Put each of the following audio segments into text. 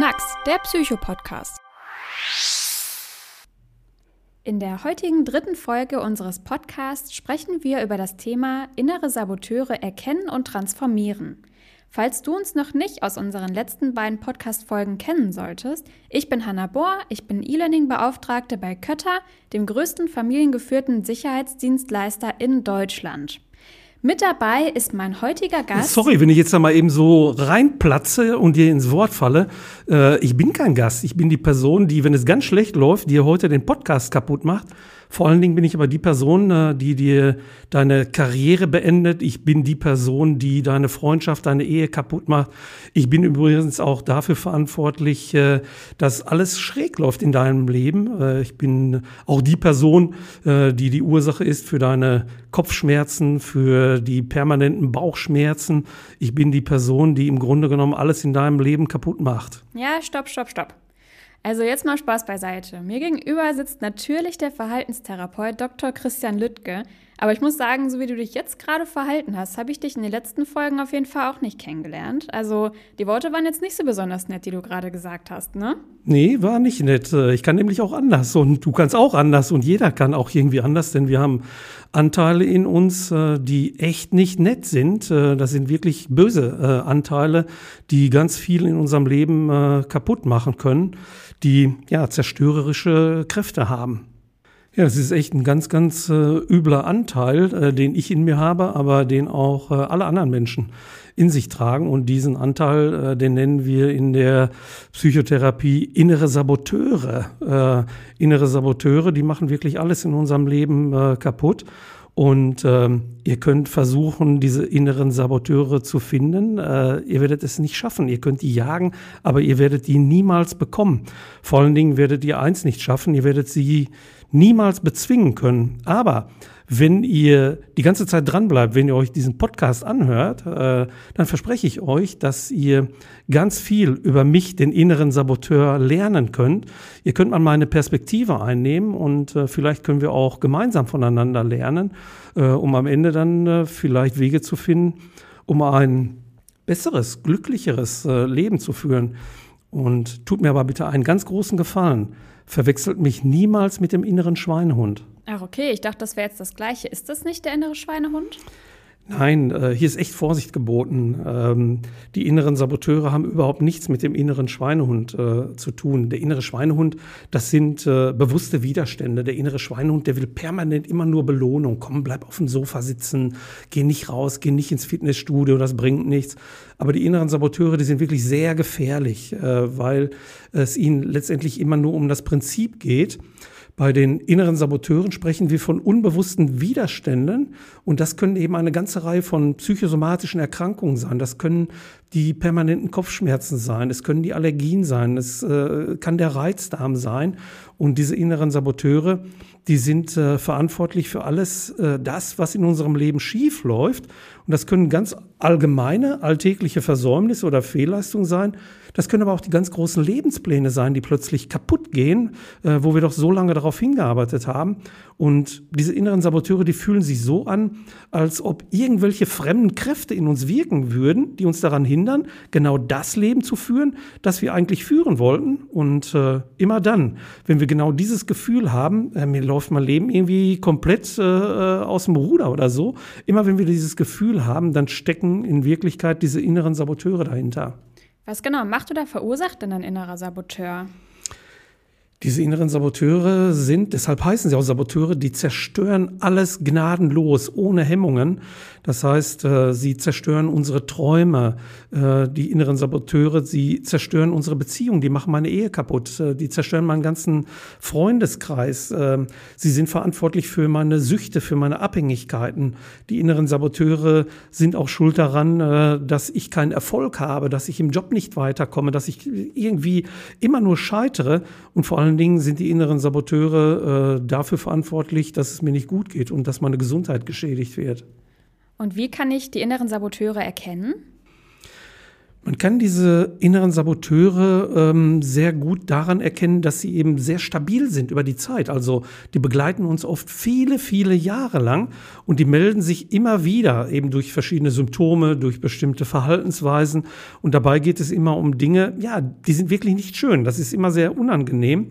Knacks, der Psycho-Podcast. In der heutigen dritten Folge unseres Podcasts sprechen wir über das Thema innere Saboteure erkennen und transformieren. Falls du uns noch nicht aus unseren letzten beiden Podcast-Folgen kennen solltest, ich bin Hanna Bohr, ich bin E-Learning-Beauftragte bei Kötter, dem größten familiengeführten Sicherheitsdienstleister in Deutschland. Mit dabei ist mein heutiger Gast. Sorry, wenn ich jetzt da mal eben so reinplatze und dir ins Wort falle. Äh, ich bin kein Gast. Ich bin die Person, die, wenn es ganz schlecht läuft, dir heute den Podcast kaputt macht vor allen Dingen bin ich aber die Person, äh, die dir deine Karriere beendet. Ich bin die Person, die deine Freundschaft, deine Ehe kaputt macht. Ich bin übrigens auch dafür verantwortlich, äh, dass alles schräg läuft in deinem Leben. Äh, ich bin auch die Person, die die Ursache ist für deine Kopfschmerzen, für die permanenten Bauchschmerzen. Ich bin die Person, die im Grunde genommen alles in deinem Leben kaputt macht. Ja, stopp, stopp, stopp. Also jetzt mal Spaß beiseite. Mir gegenüber sitzt natürlich der Verhaltenstherapeut Dr. Christian Lüttke. Aber ich muss sagen, so wie du dich jetzt gerade verhalten hast, habe ich dich in den letzten Folgen auf jeden Fall auch nicht kennengelernt. Also die Worte waren jetzt nicht so besonders nett, die du gerade gesagt hast, ne? Nee, war nicht nett. Ich kann nämlich auch anders und du kannst auch anders und jeder kann auch irgendwie anders, denn wir haben Anteile in uns, äh, die echt nicht nett sind. Äh, das sind wirklich böse äh, Anteile, die ganz viel in unserem Leben kaputt machen können die ja zerstörerische Kräfte haben. Ja, das ist echt ein ganz, ganz äh, übler Anteil, äh, den ich in mir habe, aber den auch äh, alle anderen Menschen in sich tragen. Und diesen Anteil, äh, den nennen wir in der Psychotherapie innere Saboteure. Äh, innere Saboteure, die machen wirklich alles in unserem Leben äh, kaputt. Und ähm, ihr könnt versuchen, diese inneren Saboteure zu finden. Äh, ihr werdet es nicht schaffen. Ihr könnt die jagen, aber ihr werdet die niemals bekommen. Vor allen Dingen werdet ihr eins nicht schaffen. Ihr werdet sie niemals bezwingen können. Aber wenn ihr die ganze Zeit dranbleibt, wenn ihr euch diesen Podcast anhört, äh, dann verspreche ich euch, dass ihr ganz viel über mich, den inneren Saboteur, lernen könnt. Ihr könnt mal meine Perspektive einnehmen und äh, vielleicht können wir auch gemeinsam voneinander lernen, äh, um am Ende dann äh, vielleicht Wege zu finden, um ein besseres, glücklicheres äh, Leben zu führen. Und tut mir aber bitte einen ganz großen Gefallen. Verwechselt mich niemals mit dem inneren Schweinehund. Ach, okay. Ich dachte, das wäre jetzt das Gleiche. Ist das nicht der innere Schweinehund? Nein, äh, hier ist echt Vorsicht geboten. Ähm, die inneren Saboteure haben überhaupt nichts mit dem inneren Schweinehund äh, zu tun. Der innere Schweinehund, das sind äh, bewusste Widerstände. Der innere Schweinehund, der will permanent immer nur Belohnung. Komm, bleib auf dem Sofa sitzen, geh nicht raus, geh nicht ins Fitnessstudio, das bringt nichts. Aber die inneren Saboteure, die sind wirklich sehr gefährlich, äh, weil es ihnen letztendlich immer nur um das Prinzip geht. Bei den inneren Saboteuren sprechen wir von unbewussten Widerständen. Und das können eben eine ganze Reihe von psychosomatischen Erkrankungen sein. Das können die permanenten Kopfschmerzen sein, es können die Allergien sein, es äh, kann der Reizdarm sein. Und diese inneren Saboteure, die sind äh, verantwortlich für alles äh, das, was in unserem Leben schief läuft. Und das können ganz allgemeine alltägliche Versäumnisse oder Fehlleistungen sein. Das können aber auch die ganz großen Lebenspläne sein, die plötzlich kaputt gehen, äh, wo wir doch so lange darauf hingearbeitet haben. Und diese inneren Saboteure, die fühlen sich so an, als ob irgendwelche fremden Kräfte in uns wirken würden, die uns daran hindern, genau das Leben zu führen, das wir eigentlich führen wollten. Und äh, immer dann, wenn wir genau dieses Gefühl haben, äh, mir läuft mein Leben irgendwie komplett äh, äh aus dem Ruder oder so, immer wenn wir dieses Gefühl haben, dann stecken in Wirklichkeit diese inneren Saboteure dahinter. Was genau macht oder verursacht denn ein innerer Saboteur? Diese inneren Saboteure sind, deshalb heißen sie auch Saboteure, die zerstören alles gnadenlos, ohne Hemmungen. Das heißt, äh, sie zerstören unsere Träume, äh, die inneren Saboteure, sie zerstören unsere Beziehung, die machen meine Ehe kaputt, äh, die zerstören meinen ganzen Freundeskreis. Sie sind verantwortlich für meine Süchte, für meine Abhängigkeiten. Die inneren Saboteure sind auch schuld daran, dass ich keinen Erfolg habe, dass ich im Job nicht weiterkomme, dass ich irgendwie immer nur scheitere und vor allen Dingen sind die inneren Saboteure dafür verantwortlich, dass es mir nicht gut geht und dass meine Gesundheit geschädigt wird. Und wie kann ich die inneren Saboteure erkennen? Man kann diese inneren Saboteure ähm, sehr gut daran erkennen, dass sie eben sehr stabil sind über die Zeit. Also die begleiten uns oft viele, viele Jahre lang und die melden sich immer wieder eben durch verschiedene Symptome, durch bestimmte Verhaltensweisen. Und dabei geht es immer um Dinge, ja, die sind wirklich nicht schön. Das ist immer sehr unangenehm.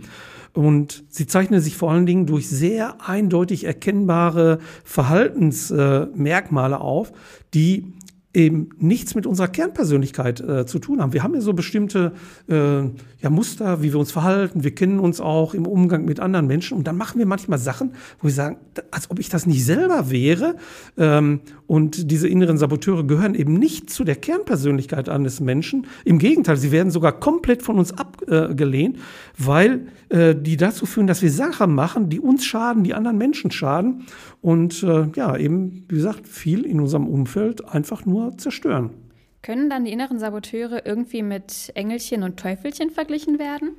Und sie zeichnen sich vor allen Dingen durch sehr eindeutig erkennbare Verhaltensmerkmale auf, die eben nichts mit unserer Kernpersönlichkeit äh, zu tun haben. Wir haben ja so bestimmte äh, ja, Muster, wie wir uns verhalten. Wir kennen uns auch im Umgang mit anderen Menschen. Und dann machen wir manchmal Sachen, wo wir sagen, als ob ich das nicht selber wäre. Ähm, und diese inneren Saboteure gehören eben nicht zu der Kernpersönlichkeit eines Menschen. Im Gegenteil, sie werden sogar komplett von uns abgelehnt, weil äh, die dazu führen, dass wir Sachen machen, die uns schaden, die anderen Menschen schaden. Und äh, ja, eben, wie gesagt, viel in unserem Umfeld einfach nur nur zerstören. Können dann die inneren Saboteure irgendwie mit Engelchen und Teufelchen verglichen werden?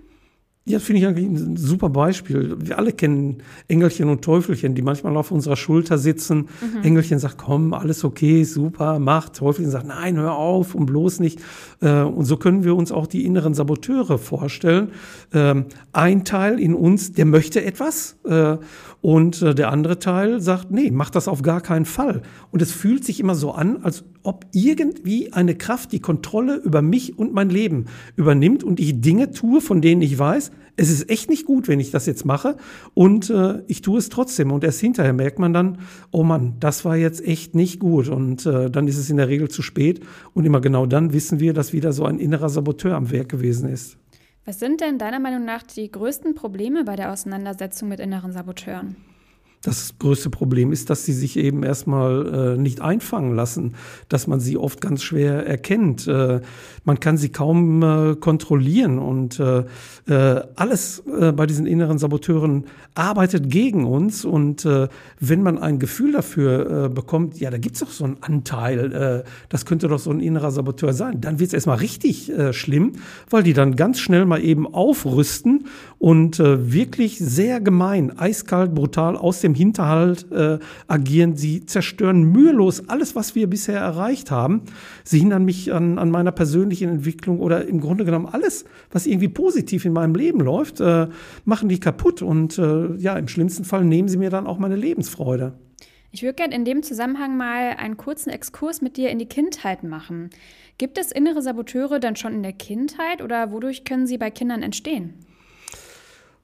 Ja, finde ich eigentlich ein super Beispiel. Wir alle kennen Engelchen und Teufelchen, die manchmal auf unserer Schulter sitzen. Mhm. Engelchen sagt, komm, alles okay, super, mach. Teufelchen sagt, nein, hör auf und bloß nicht. Äh, und so können wir uns auch die inneren Saboteure vorstellen. Ähm, ein Teil in uns, der möchte etwas äh, und äh, der andere Teil sagt, nee, mach das auf gar keinen Fall. Und es fühlt sich immer so an, als ob irgendwie eine Kraft die Kontrolle über mich und mein Leben übernimmt und ich Dinge tue, von denen ich weiß, es ist echt nicht gut, wenn ich das jetzt mache und äh, ich tue es trotzdem. Und erst hinterher merkt man dann, oh Mann, das war jetzt echt nicht gut. Und äh, dann ist es in der Regel zu spät. Und immer genau dann wissen wir, dass wieder so ein innerer Saboteur am Werk gewesen ist. Was sind denn deiner Meinung nach die größten Probleme bei der Auseinandersetzung mit inneren Saboteuren? Das größte Problem ist, dass sie sich eben erstmal äh, nicht einfangen lassen, dass man sie oft ganz schwer erkennt. Äh, man kann sie kaum äh, kontrollieren und äh, äh, alles äh, bei diesen inneren Saboteuren arbeitet gegen uns. Und wenn man ein Gefühl dafür bekommt, ja, da gibt es doch so einen Anteil, das könnte doch so ein innerer Saboteur sein, dann wird es erstmal richtig schlimm, weil die dann ganz schnell mal eben aufrüsten und wirklich sehr gemein, eiskalt, brutal aus dem dem Hinterhalt äh, agieren. Sie zerstören mühelos alles, was wir bisher erreicht haben. Sie hindern mich an, an meiner persönlichen Entwicklung oder im Grunde genommen alles, was irgendwie positiv in meinem Leben läuft, äh, machen die kaputt. Und äh, ja, im schlimmsten Fall nehmen sie mir dann auch meine Lebensfreude. Ich würde gerne in dem Zusammenhang mal einen kurzen Exkurs mit dir in die Kindheit machen. Gibt es innere Saboteure dann schon in der Kindheit oder wodurch können sie bei Kindern entstehen?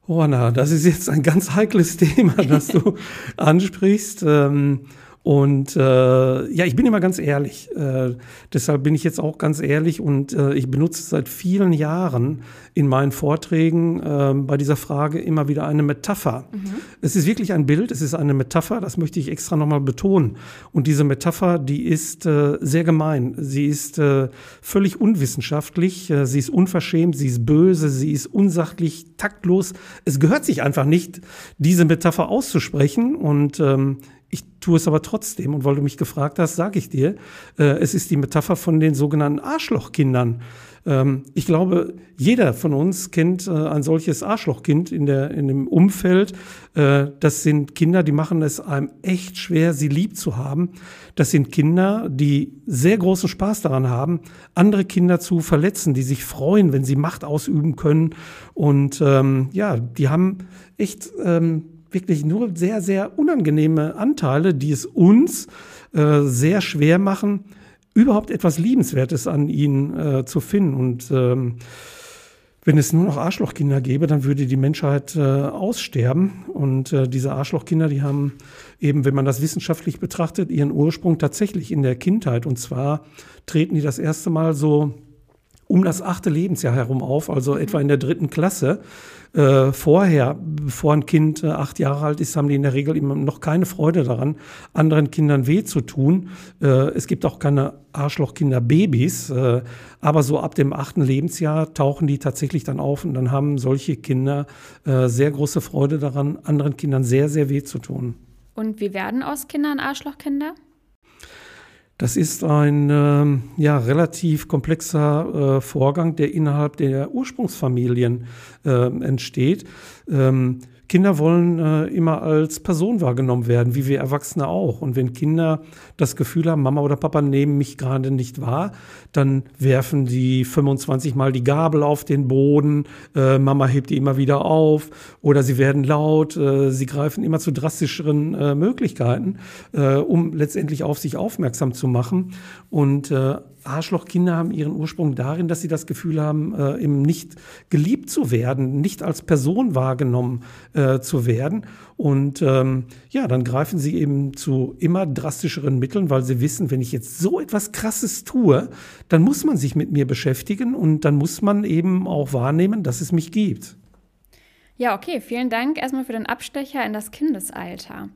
Oh, na, das ist jetzt ein ganz heikles Thema, das du ansprichst. Ähm, und äh, ja, ich bin immer ganz ehrlich. Äh, deshalb bin ich jetzt auch ganz ehrlich und äh, ich benutze seit vielen Jahren in meinen Vorträgen äh, bei dieser Frage immer wieder eine Metapher. Mhm. Es ist wirklich ein Bild, es ist eine Metapher, das möchte ich extra nochmal betonen. Und diese Metapher, die ist äh, sehr gemein. Sie ist äh, völlig unwissenschaftlich, äh, sie ist unverschämt, sie ist böse, sie ist unsachlich, taktlos. Es gehört sich einfach nicht, diese Metapher auszusprechen. Und ähm, ich tue es aber trotzdem. Und weil du mich gefragt hast, sage ich dir, äh, es ist die Metapher von den sogenannten Arschlochkindern. Ähm, ich glaube, jeder von uns kennt äh, ein solches Arschlochkind in, der, in dem Umfeld. Äh, das sind Kinder, die machen es einem echt schwer, sie lieb zu haben. Das sind Kinder, die sehr großen Spaß daran haben, andere Kinder zu verletzen, die sich freuen, wenn sie Macht ausüben können. Und ähm, ja, die haben echt ähm, wirklich nur sehr, sehr unangenehme Anteile, die es uns äh, sehr schwer machen, überhaupt etwas Liebenswertes an ihnen äh, zu finden. Und ähm, wenn es nur noch Arschlochkinder gäbe, dann würde die Menschheit äh, aussterben. Und äh, diese Arschlochkinder, die haben eben, wenn man das wissenschaftlich betrachtet, ihren Ursprung tatsächlich in der Kindheit. Und zwar treten die das erste Mal so um das achte Lebensjahr herum auf, also etwa in der dritten Klasse. Äh, vorher, bevor ein Kind äh, acht Jahre alt ist, haben die in der Regel immer noch keine Freude daran, anderen Kindern weh zu tun. Äh, es gibt auch keine Arschlochkinder-Babys, äh, aber so ab dem achten Lebensjahr tauchen die tatsächlich dann auf und dann haben solche Kinder äh, sehr große Freude daran, anderen Kindern sehr, sehr weh zu tun. Und wie werden aus Kindern Arschlochkinder? Das ist ein äh, ja, relativ komplexer äh, Vorgang, der innerhalb der Ursprungsfamilien äh, entsteht. Ähm, Kinder wollen äh, immer als Person wahrgenommen werden, wie wir Erwachsene auch. Und wenn Kinder das Gefühl haben, Mama oder Papa nehmen mich gerade nicht wahr, dann werfen die 25 Mal die Gabel auf den Boden, äh, Mama hebt die immer wieder auf oder sie werden laut, äh, sie greifen immer zu drastischeren äh, Möglichkeiten, äh, um letztendlich auf sich aufmerksam zu machen. Und äh, Arschlochkinder haben ihren Ursprung darin, dass sie das Gefühl haben, äh, eben nicht geliebt zu werden, nicht als Person wahrgenommen äh, zu werden. Und ähm, ja, dann greifen sie eben zu immer drastischeren Mitteln, weil sie wissen, wenn ich jetzt so etwas Krasses tue, dann muss man sich mit mir beschäftigen und dann muss man eben auch wahrnehmen, dass es mich gibt. Ja, okay, vielen Dank erstmal für den Abstecher in das Kindesalter.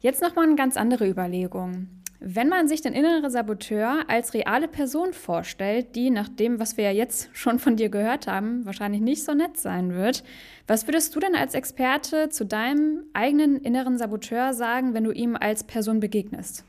Jetzt nochmal eine ganz andere Überlegung. Wenn man sich den inneren Saboteur als reale Person vorstellt, die nach dem, was wir ja jetzt schon von dir gehört haben, wahrscheinlich nicht so nett sein wird, was würdest du denn als Experte zu deinem eigenen inneren Saboteur sagen, wenn du ihm als Person begegnest?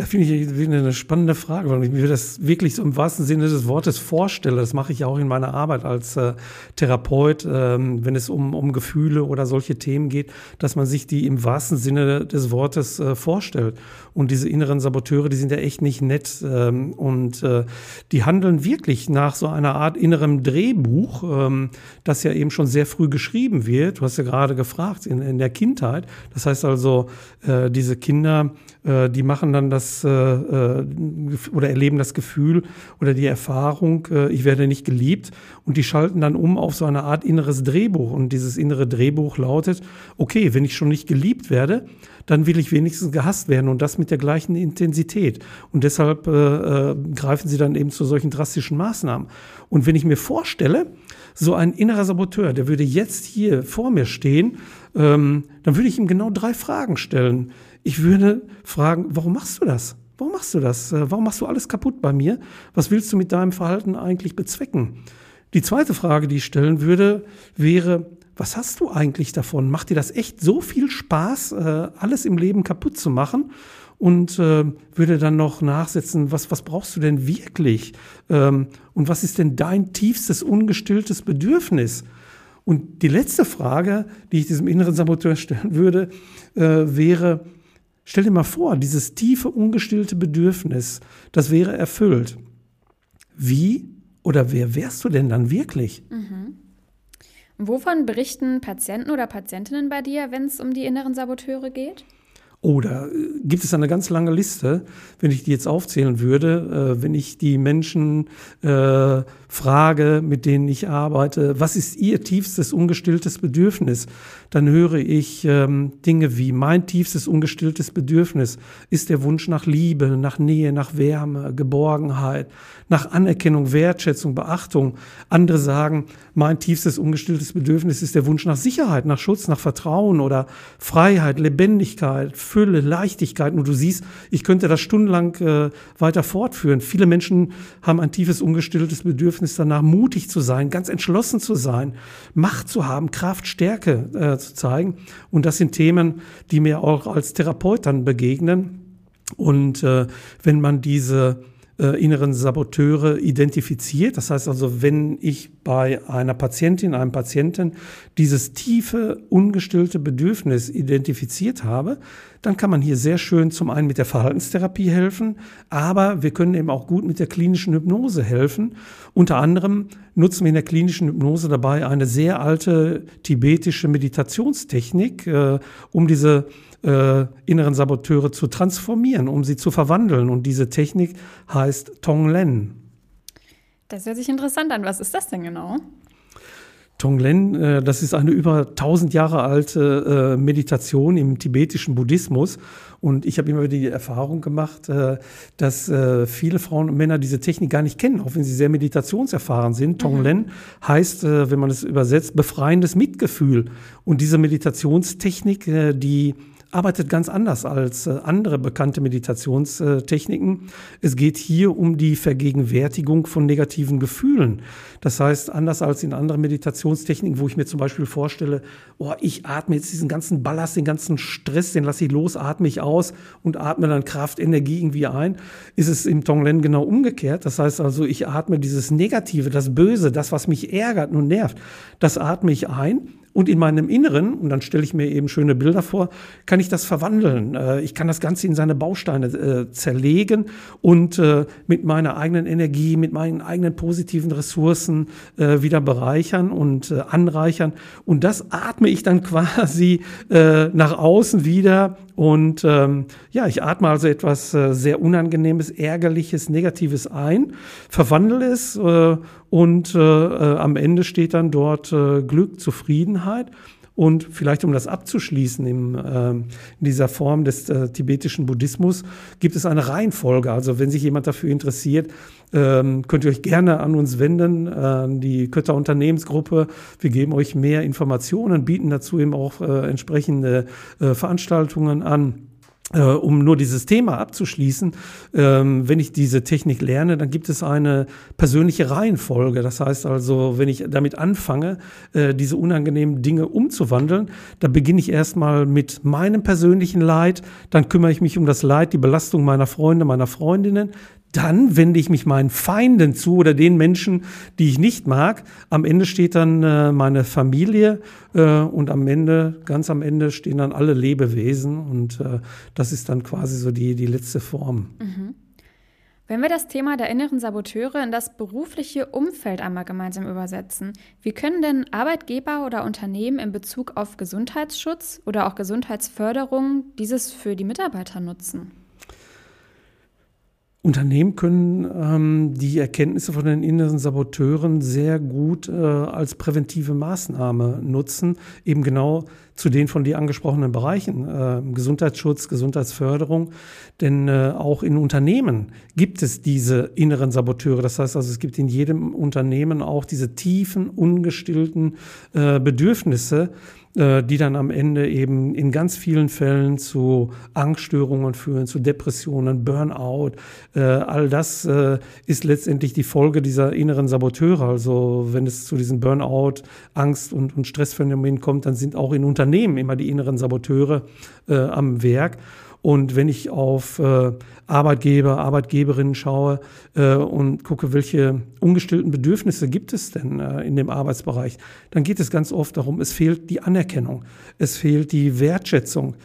Das finde ich eine spannende Frage, weil ich mir das wirklich so im wahrsten Sinne des Wortes vorstelle. Das mache ich ja auch in meiner Arbeit als äh, Therapeut, ähm, wenn es um, um Gefühle oder solche Themen geht, dass man sich die im wahrsten Sinne des Wortes äh, vorstellt. Und diese inneren Saboteure, die sind ja echt nicht nett ähm, und äh, die handeln wirklich nach so einer Art innerem Drehbuch, ähm, das ja eben schon sehr früh geschrieben wird. Du hast ja gerade gefragt, in, in der Kindheit. Das heißt also, äh, diese Kinder, äh, die machen dann das äh, äh, oder erleben das Gefühl oder die Erfahrung, ich werde nicht geliebt und die schalten dann um auf so eine Art inneres Drehbuch und dieses innere Drehbuch lautet, okay, wenn ich schon nicht geliebt werde, dann will ich wenigstens gehasst werden und das mit der gleichen Intensität. Und deshalb äh, äh, greifen sie dann eben zu solchen drastischen Maßnahmen. Und wenn ich mir vorstelle, so ein innerer Saboteur, der würde jetzt hier vor mir stehen, ähm, dann würde ich ihm genau drei Fragen stellen. Ich würde fragen, warum machst du das? Warum machst du das? Äh, warum machst du alles kaputt bei mir? Was willst du mit deinem Verhalten eigentlich bezwecken? Die zweite Frage, die ich stellen würde, wäre, was hast du eigentlich davon? Macht dir das echt so viel Spaß, äh, alles im Leben kaputt zu machen? Und äh, würde dann noch nachsetzen, was, was brauchst du denn wirklich? Ähm, und was ist denn dein tiefstes, ungestilltes Bedürfnis? Und die letzte Frage, die ich diesem inneren Saboteur stellen würde, wäre, Stell dir mal vor, dieses tiefe, ungestillte Bedürfnis, das wäre erfüllt. Wie oder wer wärst du denn dann wirklich? Mhm. Wovon berichten Patienten oder Patientinnen bei dir, wenn es um die inneren Saboteure geht? Oder oh, gibt es eine ganz lange Liste, wenn ich die jetzt aufzählen würde, äh, wenn ich die Menschen äh, frage, mit denen ich arbeite, was ist ihr tiefstes ungestilltes Bedürfnis, dann höre ich ähm, Dinge wie mein tiefstes ungestilltes Bedürfnis ist der Wunsch nach Liebe, nach Nähe, nach Wärme, Geborgenheit, nach Anerkennung, Wertschätzung, Beachtung. Andere sagen, mein tiefstes ungestilltes Bedürfnis ist der Wunsch nach Sicherheit, nach Schutz, nach Vertrauen oder Freiheit, Lebendigkeit, Fülle, Leichtigkeit. Und du siehst, ich könnte das stundenlang äh, weiter fortführen. Viele Menschen haben ein tiefes ungestilltes Bedürfnis danach, mutig zu sein, ganz entschlossen zu sein, Macht zu haben, Kraft, Stärke äh, zu zeigen. Und das sind Themen, die mir auch als Therapeut dann begegnen. Und äh, wenn man diese äh, inneren Saboteure identifiziert. Das heißt also, wenn ich bei einer Patientin, einem Patienten dieses tiefe, ungestillte Bedürfnis identifiziert habe, dann kann man hier sehr schön zum einen mit der Verhaltenstherapie helfen, aber wir können eben auch gut mit der klinischen Hypnose helfen. Unter anderem nutzen wir in der klinischen Hypnose dabei eine sehr alte tibetische Meditationstechnik, äh, um diese äh, inneren Saboteure zu transformieren, um sie zu verwandeln. Und diese Technik heißt Tonglen. Das hört sich interessant an. Was ist das denn genau? Tonglen, äh, das ist eine über 1000 Jahre alte äh, Meditation im tibetischen Buddhismus. Und ich habe immer wieder die Erfahrung gemacht, äh, dass viele Frauen und Männer diese Technik gar nicht kennen, auch wenn sie sehr meditationserfahren sind. Mhm. Tonglen heißt, wenn man es übersetzt, befreiendes Mitgefühl. Und diese Meditationstechnik, die arbeitet ganz anders als äh, andere bekannte Meditationstechniken. Es geht hier um die Vergegenwärtigung von negativen Gefühlen. Das heißt, anders als in anderen Meditationstechniken, wo ich mir zum Beispiel vorstelle, oh, ich atme jetzt diesen ganzen Ballast, den ganzen Stress, den lasse ich los, atme ich aus und atme dann Kraft, Energie irgendwie ein, ist es im Tonglen genau umgekehrt. Das heißt also, ich atme dieses Negative, das Böse, das, was mich ärgert und nervt, das atme ich ein und in meinem Inneren, und dann stelle ich mir eben schöne Bilder vor, kann ich das verwandeln. Äh, ich kann das Ganze in seine Bausteine äh, zerlegen und äh, mit meiner eigenen Energie, mit meinen eigenen positiven Ressourcen wieder bereichern und anreichern. Und das atme ich dann quasi nach außen wieder. Und ähm, ja, ich atme also etwas äh, sehr Unangenehmes, Ärgerliches, Negatives ein, verwandle es äh, und äh, äh, am Ende steht dann dort äh, Glück, Zufriedenheit. Und vielleicht, um das abzuschließen, im, äh, in dieser Form des äh, tibetischen Buddhismus gibt es eine Reihenfolge. Also wenn sich jemand dafür interessiert, ähm, könnt ihr euch gerne an uns wenden, an die Kötter Unternehmensgruppe. Wir geben euch mehr Informationen, bieten dazu eben auch äh, entsprechende äh, Veranstaltungen an. Äh, um nur dieses Thema abzuschließen, ähm, wenn ich diese Technik lerne, dann gibt es eine persönliche Reihenfolge. Das heißt also, wenn ich damit anfange, äh, diese unangenehmen Dinge umzuwandeln, dann beginne ich erstmal mit meinem persönlichen Leid, dann kümmere ich mich um das Leid, die Belastung meiner Freunde, meiner Freundinnen, dann wende ich mich meinen Feinden zu oder den Menschen, die ich nicht mag. Am Ende steht dann äh, meine Familie äh, und am Ende, ganz am Ende stehen dann alle Lebewesen und äh, das ist dann quasi so die, die letzte Form. Mhm. Wenn wir das Thema der inneren Saboteure in das berufliche Umfeld einmal gemeinsam übersetzen, wie können denn Arbeitgeber oder Unternehmen in Bezug auf Gesundheitsschutz oder auch Gesundheitsförderung dieses für die Mitarbeiter nutzen? Unternehmen können ähm, die Erkenntnisse von den inneren Saboteuren sehr gut äh, als präventive Maßnahme nutzen, eben genau zu den von dir angesprochenen Bereichen, äh, Gesundheitsschutz, Gesundheitsförderung. Denn äh, auch in Unternehmen gibt es diese inneren Saboteure. Das heißt also, es gibt in jedem Unternehmen auch diese tiefen, ungestillten äh, Bedürfnisse, äh, die dann am Ende eben in ganz vielen Fällen zu Angststörungen führen, zu Depressionen, Burnout. Äh, all das äh, ist letztendlich die Folge dieser inneren Saboteure. Also wenn es zu diesen Burnout, Angst und, und Stressphänomenen kommt, dann sind auch in Unternehmen immer die inneren Saboteure am Werk. Und wenn ich auf äh, Arbeitgeber, Arbeitgeberinnen schaue äh, und gucke, welche ungestillten Bedürfnisse gibt es denn äh, in dem Arbeitsbereich, dann geht es ganz oft darum, es fehlt die Anerkennung, es fehlt die Wertschätzung.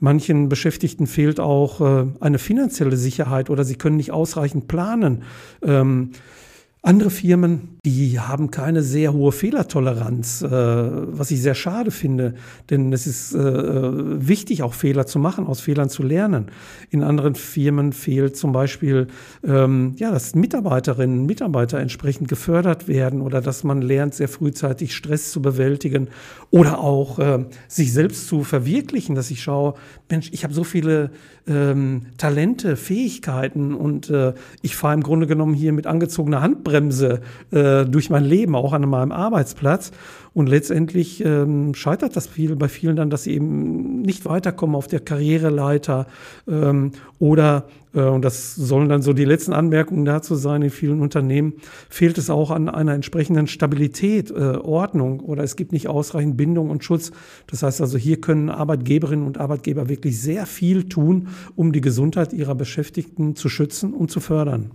Manchen Beschäftigten fehlt auch äh, eine finanzielle Sicherheit oder sie können nicht ausreichend planen. Ähm, andere Firmen, die haben keine sehr hohe Fehlertoleranz, äh, was ich sehr schade finde, denn es ist äh, wichtig, auch Fehler zu machen, aus Fehlern zu lernen. In anderen Firmen fehlt zum Beispiel, ähm, ja, dass Mitarbeiterinnen und Mitarbeiter entsprechend gefördert werden oder dass man lernt, sehr frühzeitig Stress zu bewältigen oder auch äh, sich selbst zu verwirklichen, dass ich schaue, Mensch, ich habe so viele ähm, Talente, Fähigkeiten und äh, ich fahre im Grunde genommen hier mit angezogener Handbremse äh, durch mein Leben, auch an meinem Arbeitsplatz. Und letztendlich ähm, scheitert das viel bei vielen dann, dass sie eben nicht weiterkommen auf der Karriereleiter ähm, oder äh, und das sollen dann so die letzten Anmerkungen dazu sein, in vielen Unternehmen fehlt es auch an einer entsprechenden Stabilität, äh, Ordnung oder es gibt nicht ausreichend Bindung und Schutz. Das heißt also, hier können Arbeitgeberinnen und Arbeitgeber wirklich sehr viel tun, um die Gesundheit ihrer Beschäftigten zu schützen und zu fördern.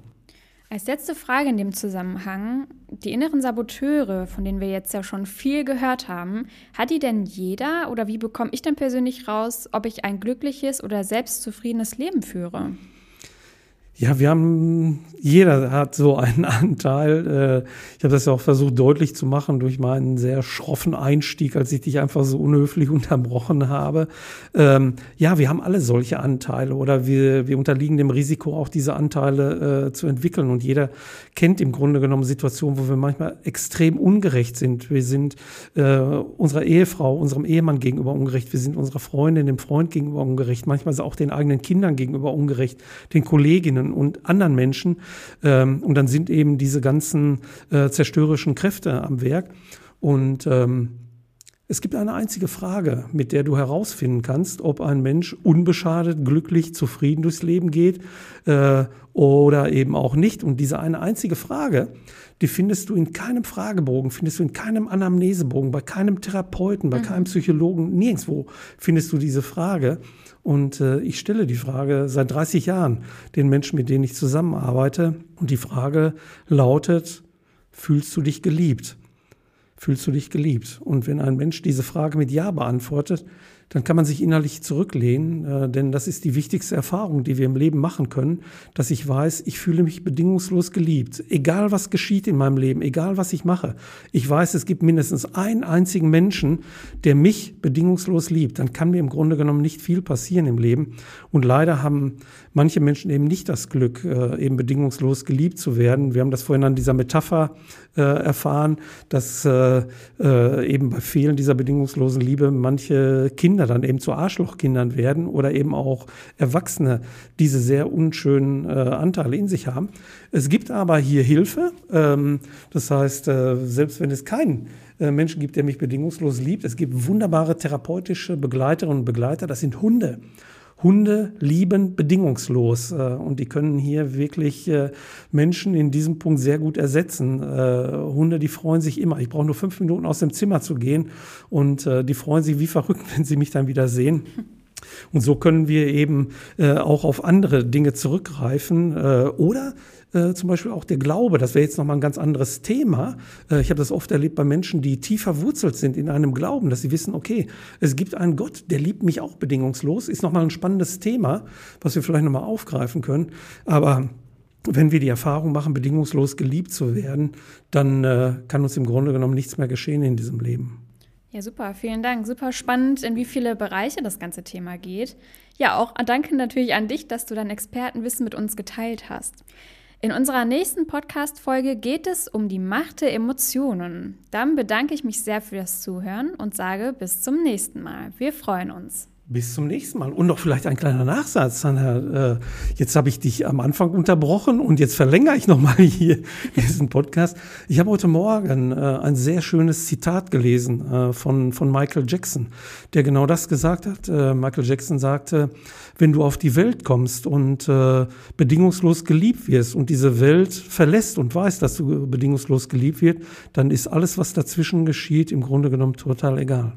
Als letzte Frage in dem Zusammenhang, die inneren Saboteure, von denen wir jetzt ja schon viel gehört haben, hat die denn jeder oder wie bekomme ich denn persönlich raus, ob ich ein glückliches oder selbstzufriedenes Leben führe? Ja, wir haben, jeder hat so einen Anteil. Äh, ich habe das ja auch versucht deutlich zu machen durch meinen sehr schroffen Einstieg, als ich dich einfach so unhöflich unterbrochen habe. Ähm, ja, wir haben alle solche Anteile oder wir, wir unterliegen dem Risiko, auch diese Anteile äh, zu entwickeln. Und jeder kennt im Grunde genommen Situationen, wo wir manchmal extrem ungerecht sind. Wir sind äh, unserer Ehefrau, unserem Ehemann gegenüber ungerecht. Wir sind unserer Freundin, dem Freund gegenüber ungerecht. Manchmal auch den eigenen Kindern gegenüber ungerecht, den Kolleginnen Kolleginnen und anderen Menschen. Ähm, und dann sind eben diese ganzen äh, zerstörerischen Kräfte am Werk. Und ähm, es gibt eine einzige Frage, mit der du herausfinden kannst, ob ein Mensch unbeschadet, glücklich, zufrieden durchs Leben geht äh, oder eben auch nicht. Und diese eine einzige Frage, die findest du in keinem Fragebogen, findest du in keinem Anamnesebogen, bei keinem Therapeuten, bei mhm. keinem Psychologen, nirgendwo findest du diese Frage. Und äh, ich stelle die Frage seit 30 Jahren den Menschen, mit denen ich zusammenarbeite. Und die Frage lautet, fühlst du dich geliebt? Fühlst du dich geliebt? Und wenn ein Mensch diese Frage mit Ja beantwortet, dann kann man sich innerlich zurücklehnen, äh, denn das ist die wichtigste Erfahrung, die wir im Leben machen können, dass ich weiß, ich fühle mich bedingungslos geliebt. Egal was geschieht in meinem Leben, egal was ich mache. Ich weiß, es gibt mindestens einen einzigen Menschen, der mich bedingungslos liebt. Dann kann mir im Grunde genommen nicht viel passieren im Leben. Und leider haben manche Menschen eben nicht das Glück, äh, eben bedingungslos geliebt zu werden. Wir haben das vorhin an dieser Metapher äh, erfahren, dass äh, äh eben bei Fehlen dieser bedingungslosen Liebe manche Kinder Kinder dann eben zu Arschlochkindern werden oder eben auch Erwachsene diese sehr unschönen äh, Anteile in sich haben. Es gibt aber hier Hilfe. Ähm, das heißt, äh, selbst wenn es keinen äh, Menschen gibt, der mich bedingungslos liebt, es gibt wunderbare therapeutische Begleiterinnen und Begleiter. Das sind Hunde. Hunde lieben bedingungslos äh, und die können hier wirklich äh, Menschen in diesem Punkt sehr gut ersetzen. Äh, Hunde, die freuen sich immer. Ich brauche nur fünf Minuten aus dem Zimmer zu gehen und die freuen sich wie verrückt, wenn sie mich dann wieder sehen. Und so können wir eben äh, auch auf andere Dinge zurückgreifen äh, oder äh, zum Beispiel auch der Glaube. Das wäre jetzt nochmal ein ganz anderes Thema. Äh, ich habe das oft erlebt bei Menschen, die tief verwurzelt sind in einem Glauben, dass sie wissen, okay, es gibt einen Gott, der liebt mich auch bedingungslos. Ist nochmal ein spannendes Thema, was wir vielleicht nochmal aufgreifen können. Aber wenn wir die Erfahrung machen, bedingungslos geliebt zu werden, dann äh, kann uns im Grunde genommen nichts mehr geschehen in diesem Leben. Ja, super, vielen Dank. Super spannend, in wie viele Bereiche das ganze Thema geht. Ja, auch danke natürlich an dich, dass du dein Expertenwissen mit uns geteilt hast. In unserer nächsten Podcast-Folge geht es um die Macht der Emotionen. Dann bedanke ich mich sehr für das Zuhören und sage bis zum nächsten Mal. Wir freuen uns. Bis zum nächsten Mal. Und noch vielleicht ein kleiner Nachsatz. Äh, jetzt habe ich dich am Anfang unterbrochen und jetzt verlängere ich nochmal hier diesen Podcast. Ich habe heute Morgen äh, ein sehr schönes Zitat gelesen äh, von, von Michael Jackson, der genau das gesagt hat. Michael Jackson sagte, wenn du auf die Welt kommst und bedingungslos geliebt wirst und diese Welt verlässt und weißt, dass du bedingungslos geliebt wirst, dann ist alles, was dazwischen geschieht, im Grunde genommen total egal.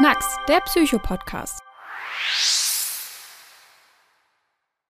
Knacks, der Psychopodcast.